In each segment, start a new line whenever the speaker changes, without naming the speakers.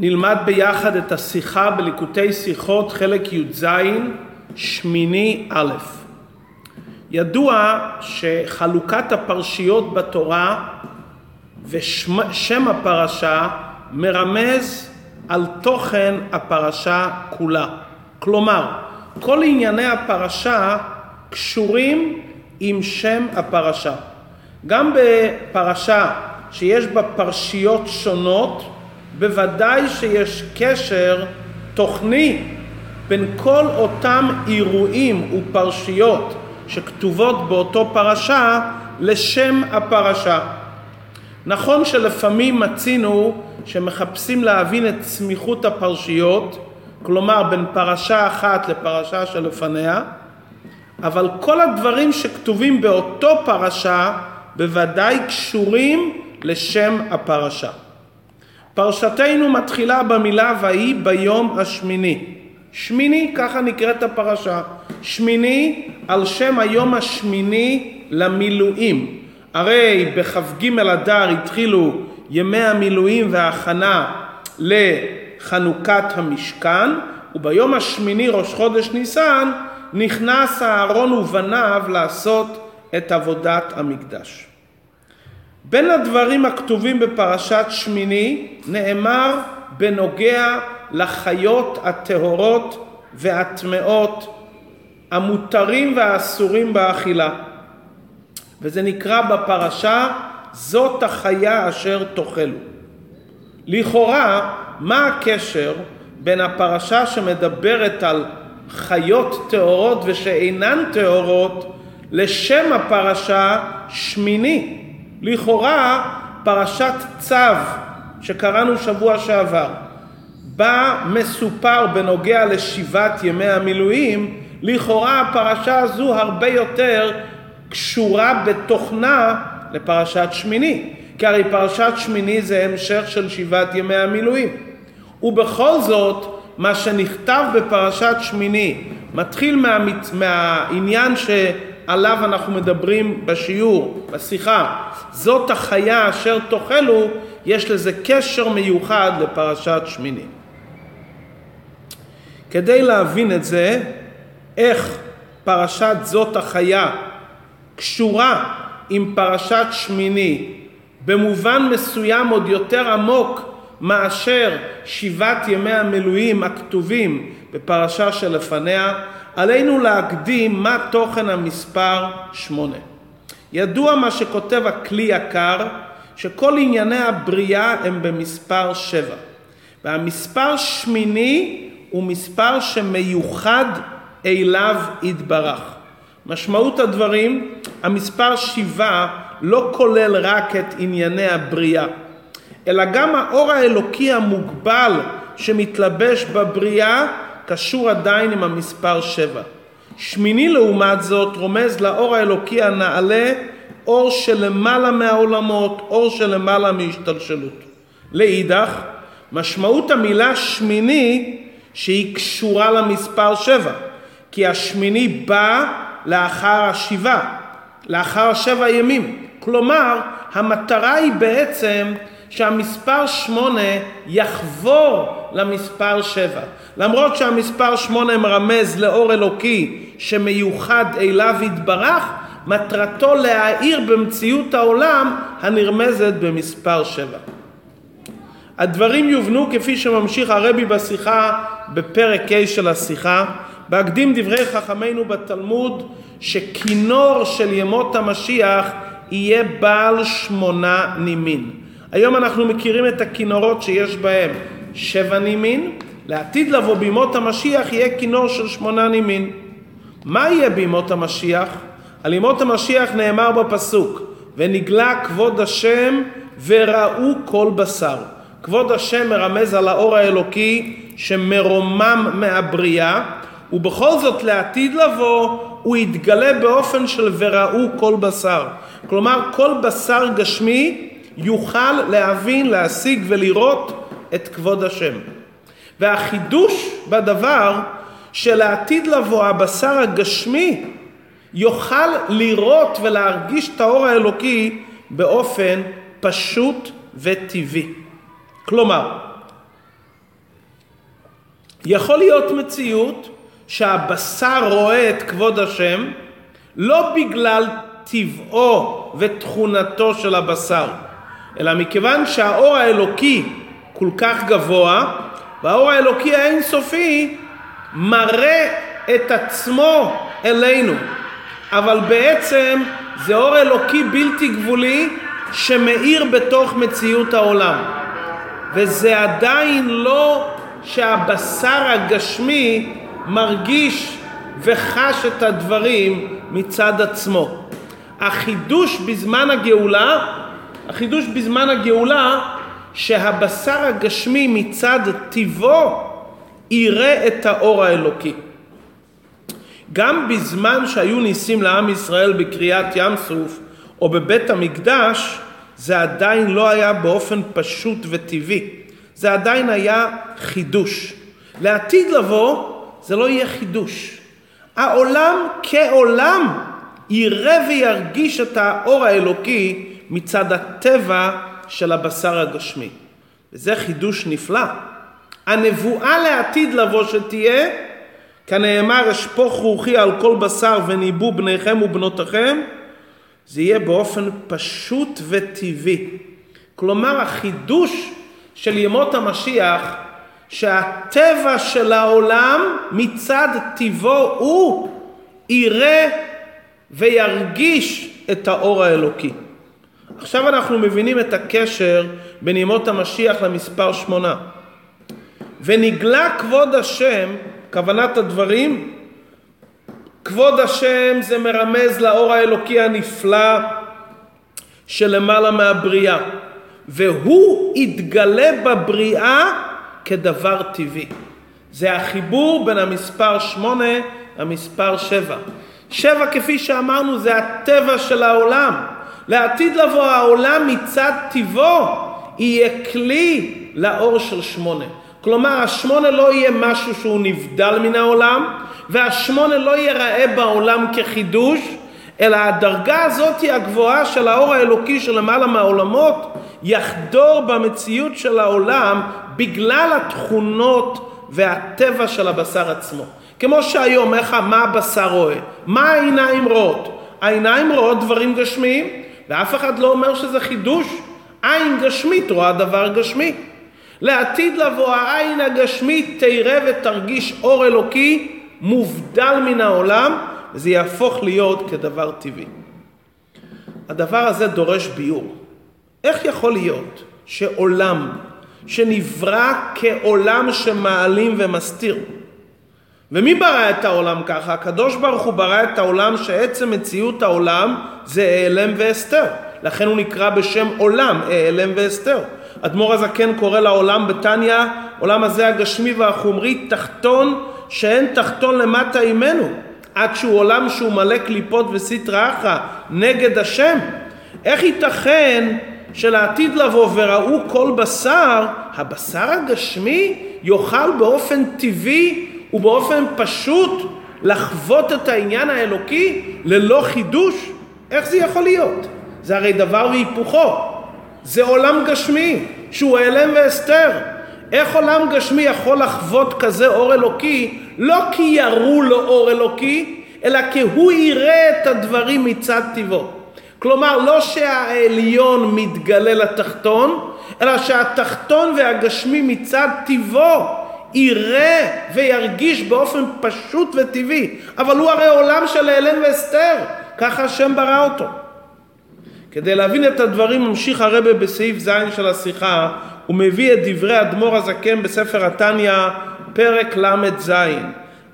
נלמד ביחד את השיחה בליקוטי שיחות, חלק י"ז, שמיני א'. ידוע שחלוקת הפרשיות בתורה ושם הפרשה מרמז על תוכן הפרשה כולה. כלומר, כל ענייני הפרשה קשורים עם שם הפרשה. גם בפרשה שיש בה פרשיות שונות, בוודאי שיש קשר תוכני בין כל אותם אירועים ופרשיות שכתובות באותו פרשה לשם הפרשה. נכון שלפעמים מצינו שמחפשים להבין את סמיכות הפרשיות, כלומר בין פרשה אחת לפרשה שלפניה, אבל כל הדברים שכתובים באותו פרשה בוודאי קשורים לשם הפרשה. פרשתנו מתחילה במילה ויהי ביום השמיני. שמיני, ככה נקראת הפרשה. שמיני על שם היום השמיני למילואים. הרי בכ"ג אדר התחילו ימי המילואים וההכנה לחנוכת המשכן, וביום השמיני ראש חודש ניסן נכנס אהרון ובניו לעשות את עבודת המקדש. בין הדברים הכתובים בפרשת שמיני נאמר בנוגע לחיות הטהורות והטמאות המותרים והאסורים באכילה וזה נקרא בפרשה זאת החיה אשר תאכלו. לכאורה מה הקשר בין הפרשה שמדברת על חיות טהורות ושאינן טהורות לשם הפרשה שמיני לכאורה פרשת צו שקראנו שבוע שעבר, בה מסופר בנוגע לשבעת ימי המילואים, לכאורה הפרשה הזו הרבה יותר קשורה בתוכנה לפרשת שמיני, כי הרי פרשת שמיני זה המשך של שבעת ימי המילואים. ובכל זאת, מה שנכתב בפרשת שמיני מתחיל מהמת... מהעניין ש... עליו אנחנו מדברים בשיעור, בשיחה, זאת החיה אשר תאכלו, יש לזה קשר מיוחד לפרשת שמיני. כדי להבין את זה, איך פרשת זאת החיה קשורה עם פרשת שמיני במובן מסוים עוד יותר עמוק מאשר שבעת ימי המילואים הכתובים בפרשה שלפניה, עלינו להקדים מה תוכן המספר שמונה. ידוע מה שכותב הכלי יקר, שכל ענייני הבריאה הם במספר שבע. והמספר שמיני הוא מספר שמיוחד אליו יתברך. משמעות הדברים, המספר שבעה לא כולל רק את ענייני הבריאה, אלא גם האור האלוקי המוגבל שמתלבש בבריאה קשור עדיין עם המספר שבע. שמיני לעומת זאת רומז לאור האלוקי הנעלה אור שלמעלה מהעולמות, אור שלמעלה מהשתלשלות. לאידך, משמעות המילה שמיני שהיא קשורה למספר שבע, כי השמיני בא לאחר השבעה, לאחר שבע ימים. כלומר, המטרה היא בעצם שהמספר שמונה יחבור למספר שבע. למרות שהמספר שמונה מרמז לאור אלוקי שמיוחד אליו יתברך, מטרתו להאיר במציאות העולם הנרמזת במספר שבע. הדברים יובנו כפי שממשיך הרבי בשיחה בפרק ה' של השיחה, בהקדים דברי חכמינו בתלמוד שכינור של ימות המשיח יהיה בעל שמונה נימין. היום אנחנו מכירים את הכינורות שיש בהם שבע נימין, לעתיד לבוא בימות המשיח יהיה כינור של שמונה נימין. מה יהיה בימות המשיח? על ימות המשיח נאמר בפסוק ונגלה כבוד השם וראו כל בשר. כבוד השם מרמז על האור האלוקי שמרומם מהבריאה ובכל זאת לעתיד לבוא הוא יתגלה באופן של וראו כל בשר. כלומר כל בשר גשמי יוכל להבין, להשיג ולראות את כבוד השם. והחידוש בדבר שלעתיד לבוא הבשר הגשמי יוכל לראות ולהרגיש את האור האלוקי באופן פשוט וטבעי. כלומר, יכול להיות מציאות שהבשר רואה את כבוד השם לא בגלל טבעו ותכונתו של הבשר, אלא מכיוון שהאור האלוקי כל כך גבוה, והאור האלוקי האינסופי מראה את עצמו אלינו. אבל בעצם זה אור אלוקי בלתי גבולי שמאיר בתוך מציאות העולם. וזה עדיין לא שהבשר הגשמי מרגיש וחש את הדברים מצד עצמו. החידוש בזמן הגאולה, החידוש בזמן הגאולה שהבשר הגשמי מצד טיבו יראה את האור האלוקי. גם בזמן שהיו ניסים לעם ישראל בקריאת ים סוף או בבית המקדש, זה עדיין לא היה באופן פשוט וטבעי. זה עדיין היה חידוש. לעתיד לבוא זה לא יהיה חידוש. העולם כעולם יראה וירגיש את האור האלוקי מצד הטבע של הבשר הגשמי. וזה חידוש נפלא. הנבואה לעתיד לבוא שתהיה, כנאמר אשפוך רוחי על כל בשר וניבאו בניכם ובנותיכם, זה יהיה באופן פשוט וטבעי. כלומר החידוש של ימות המשיח שהטבע של העולם מצד טיבו הוא יראה וירגיש את האור האלוקי. עכשיו אנחנו מבינים את הקשר בין ימות המשיח למספר שמונה. ונגלה כבוד השם, כוונת הדברים, כבוד השם זה מרמז לאור האלוקי הנפלא שלמעלה מהבריאה, והוא יתגלה בבריאה כדבר טבעי. זה החיבור בין המספר שמונה למספר שבע. שבע, כפי שאמרנו, זה הטבע של העולם. לעתיד לבוא העולם מצד טיבו יהיה כלי לאור של שמונה. כלומר, השמונה לא יהיה משהו שהוא נבדל מן העולם, והשמונה לא ייראה בעולם כחידוש, אלא הדרגה הזאת היא הגבוהה של האור האלוקי שלמעלה מהעולמות, יחדור במציאות של העולם בגלל התכונות והטבע של הבשר עצמו. כמו שהיום, איך, מה הבשר רואה? מה העיניים רואות? העיניים רואות דברים גשמיים, ואף אחד לא אומר שזה חידוש. עין גשמית רואה דבר גשמי. לעתיד לבוא העין הגשמית תראה ותרגיש אור אלוקי מובדל מן העולם, וזה יהפוך להיות כדבר טבעי. הדבר הזה דורש ביור. איך יכול להיות שעולם שנברא כעולם שמעלים ומסתיר, ומי ברא את העולם ככה? הקדוש ברוך הוא ברא את העולם שעצם מציאות העולם זה העלם והסתר. לכן הוא נקרא בשם עולם, העלם והסתר. אדמו"ר הזקן קורא לעולם בתניא, עולם הזה הגשמי והחומרי, תחתון שאין תחתון למטה עמנו. עד שהוא עולם שהוא מלא קליפות וסטרא אחרא נגד השם. איך ייתכן שלעתיד לבוא וראו כל בשר, הבשר הגשמי יוכל באופן טבעי ובאופן פשוט לחוות את העניין האלוקי ללא חידוש? איך זה יכול להיות? זה הרי דבר והיפוכו. זה עולם גשמי שהוא העלם והסתר. איך עולם גשמי יכול לחוות כזה אור אלוקי לא כי יראו לו אור אלוקי, אלא כי הוא יראה את הדברים מצד טיבו. כלומר, לא שהעליון מתגלה לתחתון, אלא שהתחתון והגשמי מצד טיבו יראה וירגיש באופן פשוט וטבעי. אבל הוא הרי עולם של העלם והסתר, ככה השם ברא אותו. כדי להבין את הדברים ממשיך הרבה בסעיף ז' של השיחה הוא מביא את דברי אדמו"ר הזקן בספר התניא פרק ל"ז.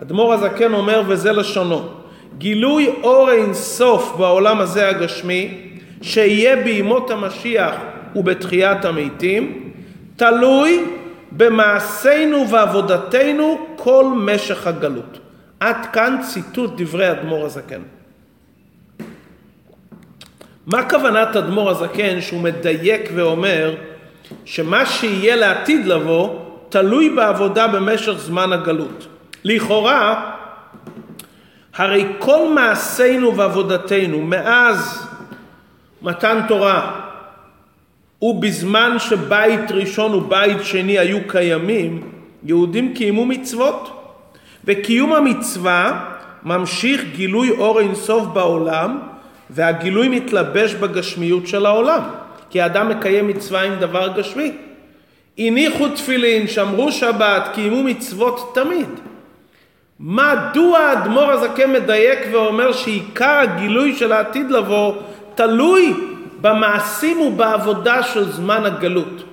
אדמו"ר הזקן אומר וזה לשונו גילוי אור אין סוף בעולם הזה הגשמי שיהיה בימות המשיח ובתחיית המתים תלוי במעשינו ועבודתנו כל משך הגלות. עד כאן ציטוט דברי אדמו"ר הזקן. מה כוונת אדמו"ר הזקן שהוא מדייק ואומר שמה שיהיה לעתיד לבוא תלוי בעבודה במשך זמן הגלות. לכאורה, הרי כל מעשינו ועבודתנו מאז מתן תורה ובזמן שבית ראשון ובית שני היו קיימים, יהודים קיימו מצוות, וקיום המצווה ממשיך גילוי אור אינסוף בעולם, והגילוי מתלבש בגשמיות של העולם, כי האדם מקיים מצווה עם דבר גשמי. הניחו תפילין, שמרו שבת, קיימו מצוות תמיד. מדוע האדמו"ר הזקן מדייק ואומר שעיקר הגילוי של העתיד לבוא תלוי במעשים ובעבודה של זמן הגלות?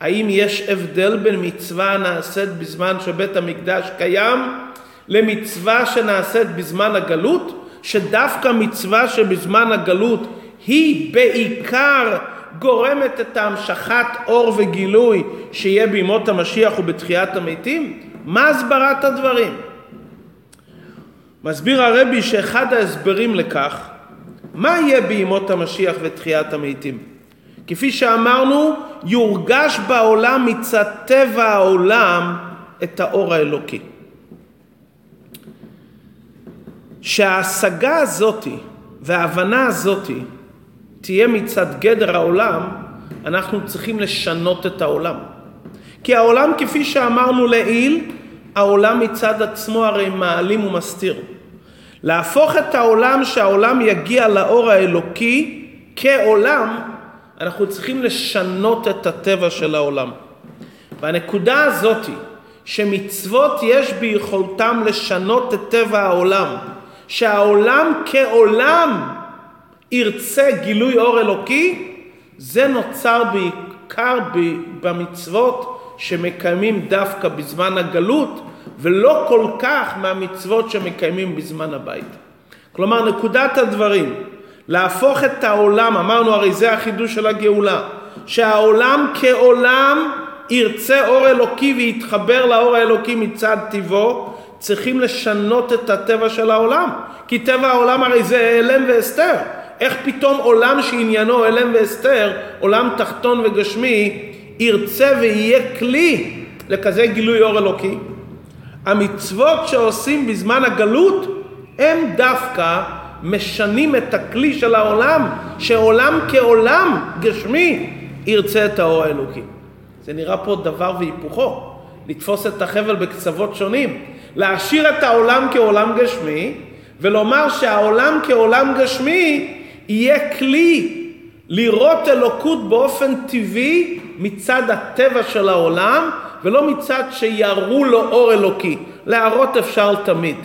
האם יש הבדל בין מצווה הנעשית בזמן שבית המקדש קיים למצווה שנעשית בזמן הגלות? שדווקא מצווה שבזמן הגלות היא בעיקר גורמת את המשכת אור וגילוי שיהיה בימות המשיח ובתחיית המתים? מה הסברת הדברים? מסביר הרבי שאחד ההסברים לכך, מה יהיה בימות המשיח ותחיית המתים? כפי שאמרנו, יורגש בעולם מצד טבע העולם את האור האלוקי. שההשגה הזאתי וההבנה הזאתי תהיה מצד גדר העולם, אנחנו צריכים לשנות את העולם. כי העולם, כפי שאמרנו לעיל, העולם מצד עצמו הרי מעלים ומסתיר. להפוך את העולם, שהעולם יגיע לאור האלוקי כעולם, אנחנו צריכים לשנות את הטבע של העולם. והנקודה הזאת, שמצוות יש ביכולתם לשנות את טבע העולם, שהעולם כעולם ירצה גילוי אור אלוקי, זה נוצר בעיקר במצוות שמקיימים דווקא בזמן הגלות, ולא כל כך מהמצוות שמקיימים בזמן הבית. כלומר, נקודת הדברים, להפוך את העולם, אמרנו הרי זה החידוש של הגאולה, שהעולם כעולם ירצה אור אלוקי ויתחבר לאור האלוקי מצד טיבו, צריכים לשנות את הטבע של העולם. כי טבע העולם הרי זה הלם והסתר. איך פתאום עולם שעניינו הלם והסתר, עולם תחתון וגשמי, ירצה ויהיה כלי לכזה גילוי אור אלוקי? המצוות שעושים בזמן הגלות הם דווקא משנים את הכלי של העולם, שעולם כעולם גשמי ירצה את האור האלוקי. זה נראה פה דבר והיפוכו, לתפוס את החבל בקצוות שונים, להשאיר את העולם כעולם גשמי, ולומר שהעולם כעולם גשמי יהיה כלי לראות אלוקות באופן טבעי מצד הטבע של העולם, ולא מצד שיראו לו אור אלוקי. להראות אפשר תמיד.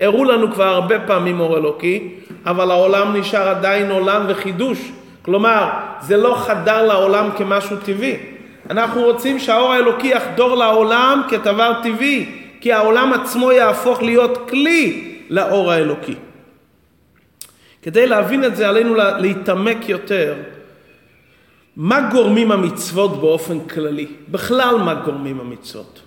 הראו לנו כבר הרבה פעמים אור אלוקי, אבל העולם נשאר עדיין עולם וחידוש. כלומר, זה לא חדר לעולם כמשהו טבעי. אנחנו רוצים שהאור האלוקי יחדור לעולם כדבר טבעי, כי העולם עצמו יהפוך להיות כלי לאור האלוקי. כדי להבין את זה עלינו להתעמק יותר מה גורמים המצוות באופן כללי? בכלל מה גורמים המצוות?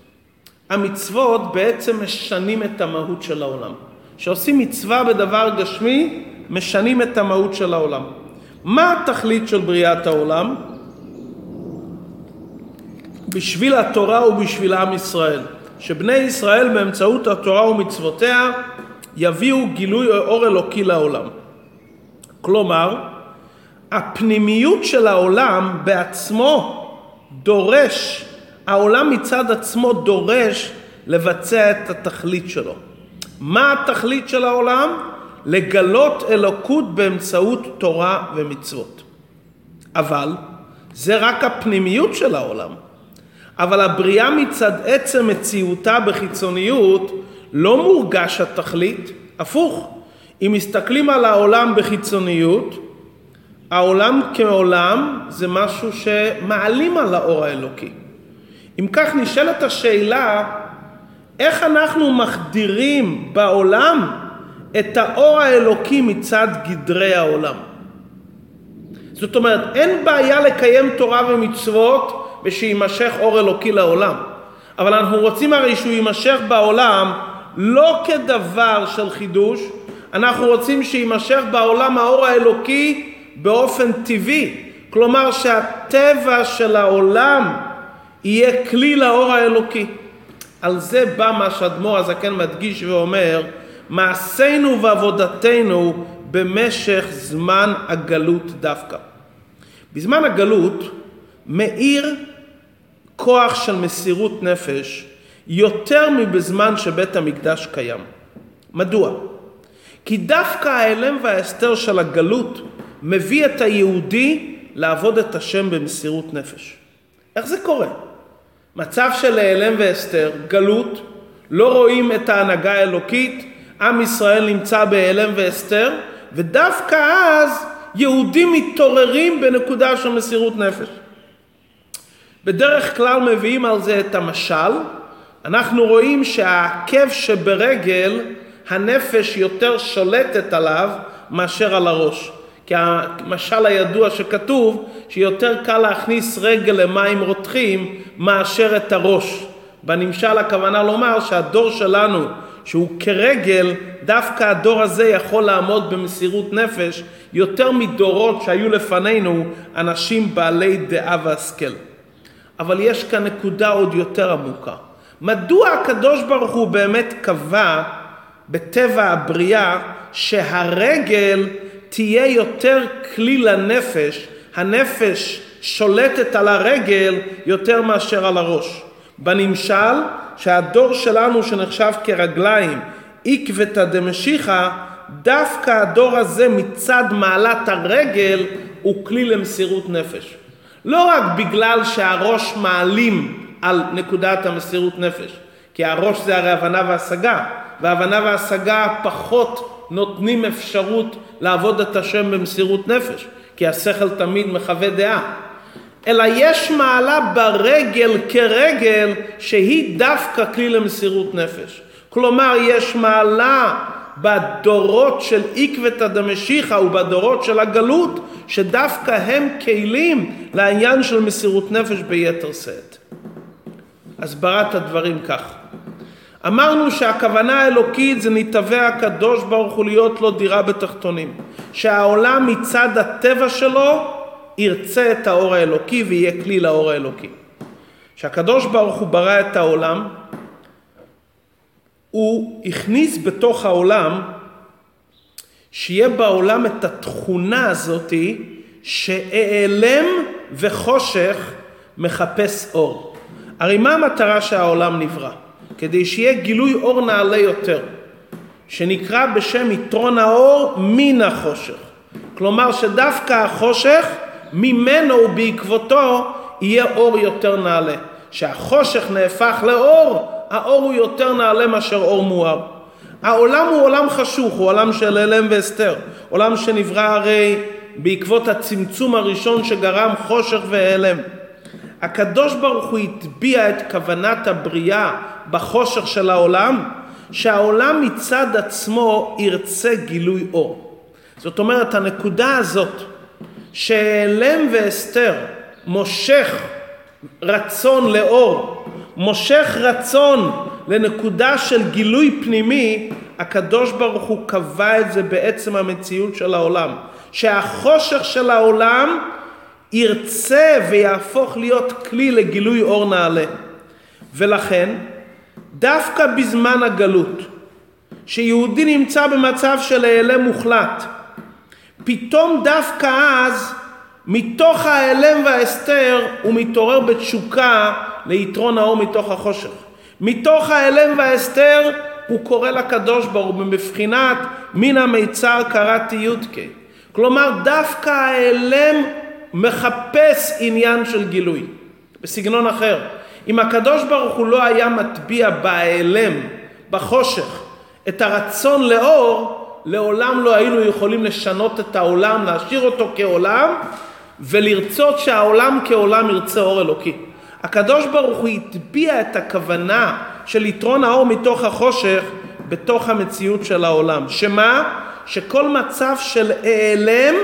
המצוות בעצם משנים את המהות של העולם. כשעושים מצווה בדבר גשמי, משנים את המהות של העולם. מה התכלית של בריאת העולם? בשביל התורה ובשביל עם ישראל. שבני ישראל באמצעות התורה ומצוותיה יביאו גילוי אור אלוקי לעולם. כלומר, הפנימיות של העולם בעצמו דורש, העולם מצד עצמו דורש לבצע את התכלית שלו. מה התכלית של העולם? לגלות אלוקות באמצעות תורה ומצוות. אבל זה רק הפנימיות של העולם. אבל הבריאה מצד עצם מציאותה בחיצוניות לא מורגש התכלית, הפוך. אם מסתכלים על העולם בחיצוניות, העולם כעולם זה משהו שמעלים על האור האלוקי. אם כך נשאלת השאלה, איך אנחנו מחדירים בעולם את האור האלוקי מצד גדרי העולם? זאת אומרת, אין בעיה לקיים תורה ומצוות ושיימשך אור אלוקי לעולם. אבל אנחנו רוצים הרי שהוא יימשך בעולם לא כדבר של חידוש, אנחנו רוצים שיימשך בעולם האור האלוקי באופן טבעי. כלומר שהטבע של העולם יהיה כלי לאור האלוקי. על זה בא מה שאדמו"ר הזקן מדגיש ואומר, מעשינו ועבודתנו במשך זמן הגלות דווקא. בזמן הגלות מאיר כוח של מסירות נפש יותר מבזמן שבית המקדש קיים. מדוע? כי דווקא ההלם וההסתר של הגלות מביא את היהודי לעבוד את השם במסירות נפש. איך זה קורה? מצב של העלם והסתר, גלות, לא רואים את ההנהגה האלוקית, עם ישראל נמצא בהעלם והסתר, ודווקא אז יהודים מתעוררים בנקודה של מסירות נפש. בדרך כלל מביאים על זה את המשל, אנחנו רואים שהעקב שברגל, הנפש יותר שולטת עליו מאשר על הראש. כי המשל הידוע שכתוב שיותר קל להכניס רגל למים רותחים מאשר את הראש. בנמשל הכוונה לומר שהדור שלנו שהוא כרגל, דווקא הדור הזה יכול לעמוד במסירות נפש יותר מדורות שהיו לפנינו אנשים בעלי דעה והשכל. אבל יש כאן נקודה עוד יותר עמוקה. מדוע הקדוש ברוך הוא באמת קבע בטבע הבריאה שהרגל תהיה יותר כלי לנפש, הנפש שולטת על הרגל יותר מאשר על הראש. בנמשל שהדור שלנו שנחשב כרגליים, עקבתא דמשיחא, דווקא הדור הזה מצד מעלת הרגל הוא כלי למסירות נפש. לא רק בגלל שהראש מעלים על נקודת המסירות נפש, כי הראש זה הרי הבנה והשגה, והבנה והשגה פחות נותנים אפשרות לעבוד את השם במסירות נפש, כי השכל תמיד מחווה דעה. אלא יש מעלה ברגל כרגל שהיא דווקא כלי למסירות נפש. כלומר, יש מעלה בדורות של עקבתא דמשיחא ובדורות של הגלות, שדווקא הם כלים לעניין של מסירות נפש ביתר שאת. הסברת הדברים כך. אמרנו שהכוונה האלוקית זה נתהווה הקדוש ברוך הוא להיות לו דירה בתחתונים. שהעולם מצד הטבע שלו ירצה את האור האלוקי ויהיה כלי לאור האלוקי. כשהקדוש ברוך הוא ברא את העולם, הוא הכניס בתוך העולם שיהיה בעולם את התכונה הזאתי שאעלם וחושך מחפש אור. הרי מה המטרה שהעולם נברא? כדי שיהיה גילוי אור נעלה יותר, שנקרא בשם יתרון האור מן החושך. כלומר שדווקא החושך, ממנו ובעקבותו יהיה אור יותר נעלה. שהחושך נהפך לאור, האור הוא יותר נעלה מאשר אור מואר. העולם הוא עולם חשוך, הוא עולם של הלם והסתר. עולם שנברא הרי בעקבות הצמצום הראשון שגרם חושך והלם. הקדוש ברוך הוא הטביע את כוונת הבריאה בחושך של העולם, שהעולם מצד עצמו ירצה גילוי אור. זאת אומרת, הנקודה הזאת שהלם והסתר מושך רצון לאור, מושך רצון לנקודה של גילוי פנימי, הקדוש ברוך הוא קבע את זה בעצם המציאות של העולם. שהחושך של העולם ירצה ויהפוך להיות כלי לגילוי אור נעלה. ולכן, דווקא בזמן הגלות, שיהודי נמצא במצב של העלם מוחלט, פתאום דווקא אז, מתוך ההלם וההסתר, הוא מתעורר בתשוקה ליתרון האור מתוך החושך. מתוך ההלם וההסתר, הוא קורא לקדוש ברוך הוא בבחינת מן המיצר קראתי יודקה. כלומר, דווקא ההלם מחפש עניין של גילוי. בסגנון אחר, אם הקדוש ברוך הוא לא היה מטביע בהיעלם, בחושך, את הרצון לאור, לעולם לא היינו יכולים לשנות את העולם, להשאיר אותו כעולם, ולרצות שהעולם כעולם ירצה אור אלוקי. הקדוש ברוך הוא הטביע את הכוונה של יתרון האור מתוך החושך בתוך המציאות של העולם. שמה? שכל מצב של העלם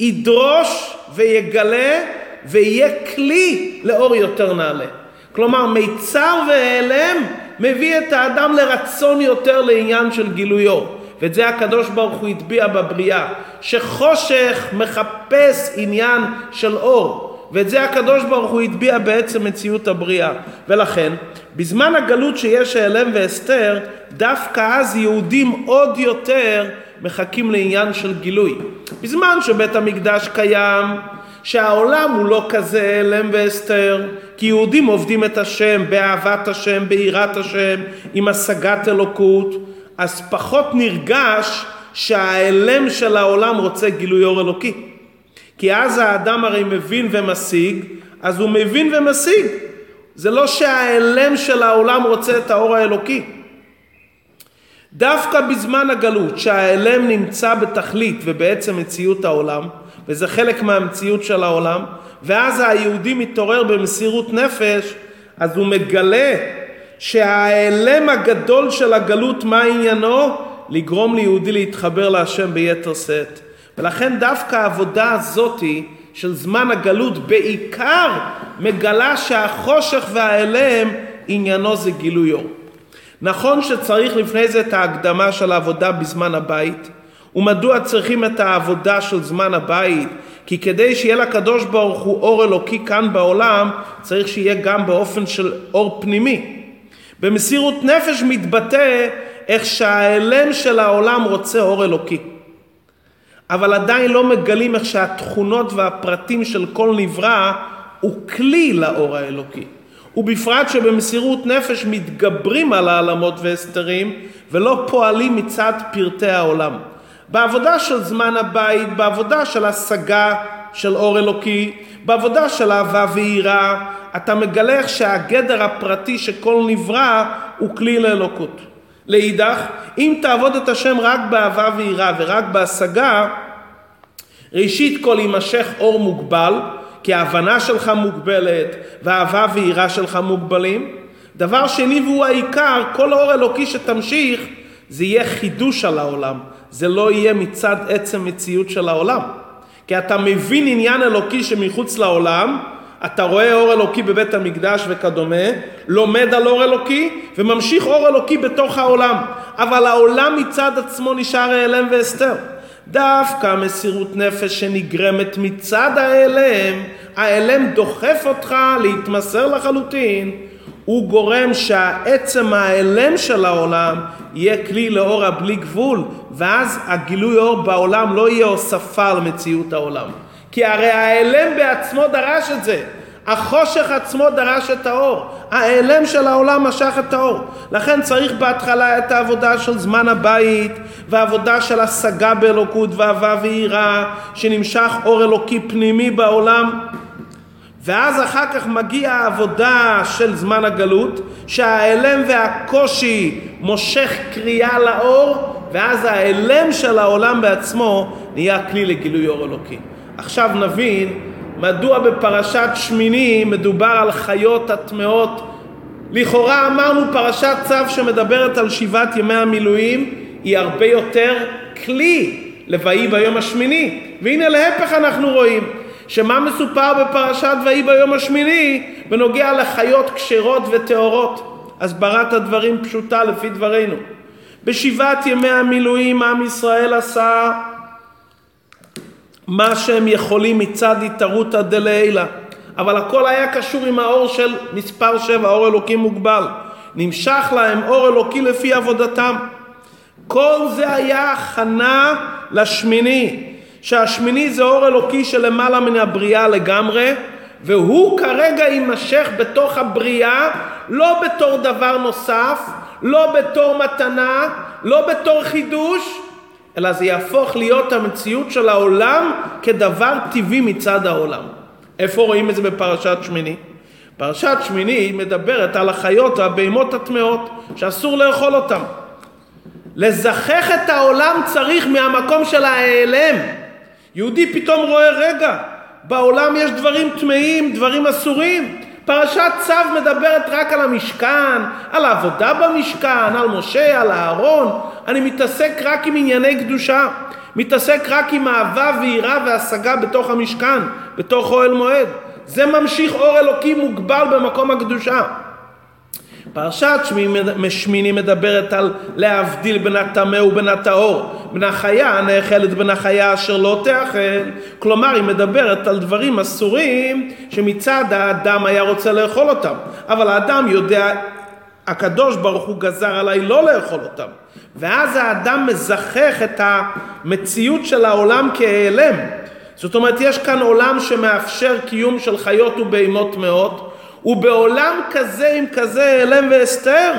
ידרוש ויגלה ויהיה כלי לאור יותר נעלה. כלומר, מיצר והעלם מביא את האדם לרצון יותר לעניין של גילוי אור. ואת זה הקדוש ברוך הוא הטביע בבריאה, שחושך מחפש עניין של אור. ואת זה הקדוש ברוך הוא הטביע בעצם מציאות הבריאה. ולכן, בזמן הגלות שיש העלם והסתר, דווקא אז יהודים עוד יותר מחכים לעניין של גילוי. בזמן שבית המקדש קיים, שהעולם הוא לא כזה הלם והסתר, כי יהודים עובדים את השם באהבת השם, ביראת השם, עם השגת אלוקות, אז פחות נרגש שההלם של העולם רוצה גילוי אור אלוקי. כי אז האדם הרי מבין ומשיג, אז הוא מבין ומשיג. זה לא שההלם של העולם רוצה את האור האלוקי. דווקא בזמן הגלות, שההלם נמצא בתכלית ובעצם מציאות העולם, וזה חלק מהמציאות של העולם, ואז היהודי מתעורר במסירות נפש, אז הוא מגלה שההלם הגדול של הגלות, מה עניינו? לגרום ליהודי להתחבר להשם ביתר שאת. ולכן דווקא העבודה הזאתי של זמן הגלות בעיקר מגלה שהחושך וההלם עניינו זה גילוי אור. נכון שצריך לפני זה את ההקדמה של העבודה בזמן הבית, ומדוע צריכים את העבודה של זמן הבית? כי כדי שיהיה לקדוש ברוך הוא אור אלוקי כאן בעולם, צריך שיהיה גם באופן של אור פנימי. במסירות נפש מתבטא איך שההלם של העולם רוצה אור אלוקי. אבל עדיין לא מגלים איך שהתכונות והפרטים של כל נברא הוא כלי לאור האלוקי. ובפרט שבמסירות נפש מתגברים על העלמות והסתרים ולא פועלים מצד פרטי העולם. בעבודה של זמן הבית, בעבודה של השגה של אור אלוקי, בעבודה של אהבה ויראה, אתה מגלה איך שהגדר הפרטי שכל נברא הוא כלי לאלוקות. לאידך, אם תעבוד את השם רק באהבה ויראה ורק בהשגה, ראשית כל יימשך אור מוגבל, כי ההבנה שלך מוגבלת והאהבה ויראה שלך מוגבלים. דבר שני והוא העיקר, כל אור אלוקי שתמשיך, זה יהיה חידוש על העולם. זה לא יהיה מצד עצם מציאות של העולם. כי אתה מבין עניין אלוקי שמחוץ לעולם, אתה רואה אור אלוקי בבית המקדש וכדומה, לומד על אור אלוקי וממשיך אור אלוקי בתוך העולם. אבל העולם מצד עצמו נשאר העלם והסתר. דווקא מסירות נפש שנגרמת מצד ההלם, ההלם דוחף אותך להתמסר לחלוטין, הוא גורם שהעצם ההלם של העולם יהיה כלי לאור הבלי גבול, ואז הגילוי אור בעולם לא יהיה הוספה למציאות העולם. כי הרי ההלם בעצמו דרש את זה. החושך עצמו דרש את האור, ההיעלם של העולם משך את האור. לכן צריך בהתחלה את העבודה של זמן הבית, והעבודה של השגה באלוקות ואהבה ויראה, שנמשך אור אלוקי פנימי בעולם. ואז אחר כך מגיע העבודה של זמן הגלות, שההיעלם והקושי מושך קריאה לאור, ואז ההיעלם של העולם בעצמו נהיה כלי לגילוי אור אלוקי. עכשיו נבין מדוע בפרשת שמיני מדובר על חיות הטמעות? לכאורה אמרנו פרשת צו שמדברת על שבעת ימי המילואים היא הרבה יותר כלי ל"ויהי ביום השמיני. והנה להפך אנחנו רואים שמה מסופר בפרשת ויהי ביום השמיני בנוגע לחיות כשרות וטהורות? הסברת הדברים פשוטה לפי דברינו. בשבעת ימי המילואים עם ישראל עשה מה שהם יכולים מצד התערותא דלעילא. אבל הכל היה קשור עם האור של מספר שבע, אור אלוקי מוגבל. נמשך להם אור אלוקי לפי עבודתם. כל זה היה הכנה לשמיני, שהשמיני זה אור אלוקי שלמעלה מן הבריאה לגמרי, והוא כרגע יימשך בתוך הבריאה, לא בתור דבר נוסף, לא בתור מתנה, לא בתור חידוש, אלא זה יהפוך להיות המציאות של העולם כדבר טבעי מצד העולם. איפה רואים את זה בפרשת שמיני? פרשת שמיני מדברת על החיות והבהמות הטמעות שאסור לאכול אותן. לזכך את העולם צריך מהמקום של ההיעלם. יהודי פתאום רואה רגע, בעולם יש דברים טמאים, דברים אסורים. פרשת צו מדברת רק על המשכן, על העבודה במשכן, על משה, על אהרון. אני מתעסק רק עם ענייני קדושה. מתעסק רק עם אהבה ויראה והשגה בתוך המשכן, בתוך אוהל מועד. זה ממשיך אור אלוקי מוגבל במקום הקדושה. פרשת שמיני מדברת על להבדיל בין הטמא ובין הטהור, בין החיה הנאכלת בין החיה אשר לא תאכל, כלומר היא מדברת על דברים אסורים שמצד האדם היה רוצה לאכול אותם, אבל האדם יודע, הקדוש ברוך הוא גזר עליי לא לאכול אותם, ואז האדם מזכך את המציאות של העולם כהיעלם, זאת אומרת, יש כאן עולם שמאפשר קיום של חיות ובהמות טמאות, ובעולם כזה עם כזה הלם והסתר,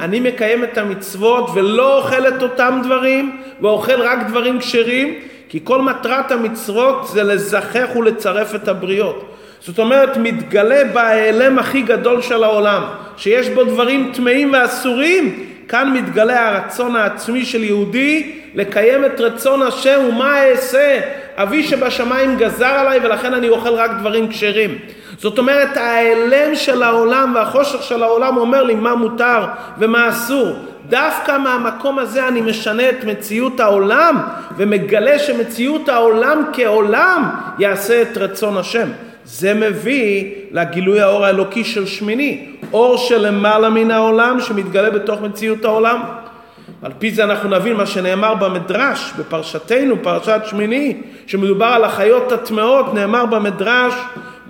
אני מקיים את המצוות ולא אוכל את אותם דברים, ואוכל רק דברים כשרים, כי כל מטרת המצוות זה לזכך ולצרף את הבריות. זאת אומרת, מתגלה בהיעלם הכי גדול של העולם, שיש בו דברים טמאים ואסורים, כאן מתגלה הרצון העצמי של יהודי לקיים את רצון השם ומה אעשה? אבי שבשמיים גזר עליי ולכן אני אוכל רק דברים כשרים. זאת אומרת ההיעלם של העולם והחושך של העולם אומר לי מה מותר ומה אסור. דווקא מהמקום הזה אני משנה את מציאות העולם ומגלה שמציאות העולם כעולם יעשה את רצון השם. זה מביא לגילוי האור האלוקי של שמיני, אור שלמעלה מן העולם שמתגלה בתוך מציאות העולם. על פי זה אנחנו נבין מה שנאמר במדרש, בפרשתנו, פרשת שמיני, שמדובר על החיות הטמעות, נאמר במדרש,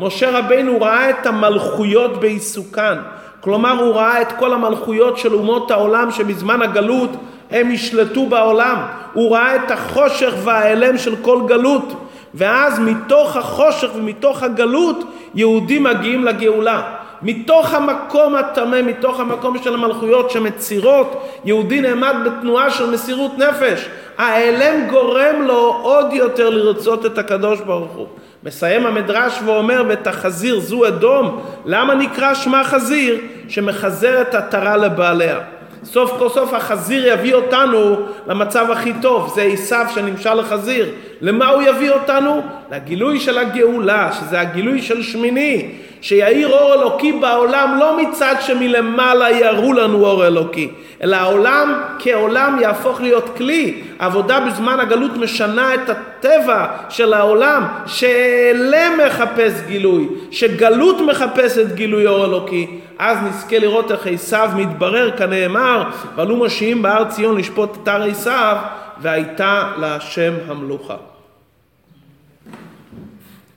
משה רבינו ראה את המלכויות בעיסוקן. כלומר, הוא ראה את כל המלכויות של אומות העולם שבזמן הגלות הם ישלטו בעולם. הוא ראה את החושך וההיעלם של כל גלות. ואז מתוך החושך ומתוך הגלות יהודים מגיעים לגאולה. מתוך המקום הטמא, מתוך המקום של המלכויות שמצירות, יהודי נעמד בתנועה של מסירות נפש. ההיעלם גורם לו עוד יותר לרצות את הקדוש ברוך הוא. מסיים המדרש ואומר, ואת החזיר זו אדום. למה נקרא שמה חזיר? שמחזר את עטרה לבעליה. סוף כל סוף החזיר יביא אותנו למצב הכי טוב, זה עשיו שנמשל לחזיר. למה הוא יביא אותנו? לגילוי של הגאולה, שזה הגילוי של שמיני, שיאיר אור אלוקי בעולם לא מצד שמלמעלה יראו לנו אור אלוקי, אלא העולם כעולם יהפוך להיות כלי. עבודה בזמן הגלות משנה את הטבע של העולם, שאלה מחפש גילוי, שגלות מחפשת גילוי אור אלוקי. אז נזכה לראות איך עשיו מתברר כנאמר, ועלו משיעים בהר ציון לשפוט את הר עשיו, והייתה להשם המלוכה.